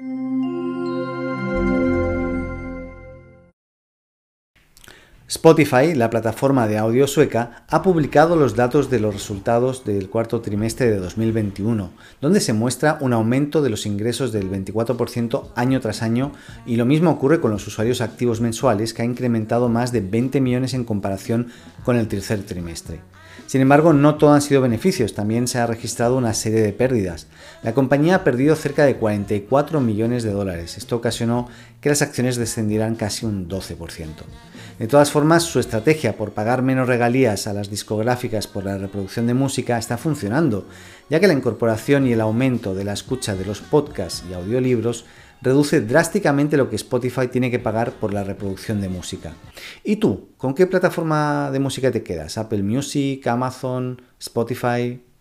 Mm. Spotify, la plataforma de audio sueca, ha publicado los datos de los resultados del cuarto trimestre de 2021, donde se muestra un aumento de los ingresos del 24% año tras año y lo mismo ocurre con los usuarios activos mensuales, que ha incrementado más de 20 millones en comparación con el tercer trimestre. Sin embargo, no todo han sido beneficios, también se ha registrado una serie de pérdidas. La compañía ha perdido cerca de 44 millones de dólares. Esto ocasionó que las acciones descendieran casi un 12%. De todas formas, su estrategia por pagar menos regalías a las discográficas por la reproducción de música está funcionando, ya que la incorporación y el aumento de la escucha de los podcasts y audiolibros reduce drásticamente lo que Spotify tiene que pagar por la reproducción de música. ¿Y tú? ¿Con qué plataforma de música te quedas? ¿Apple Music, Amazon, Spotify?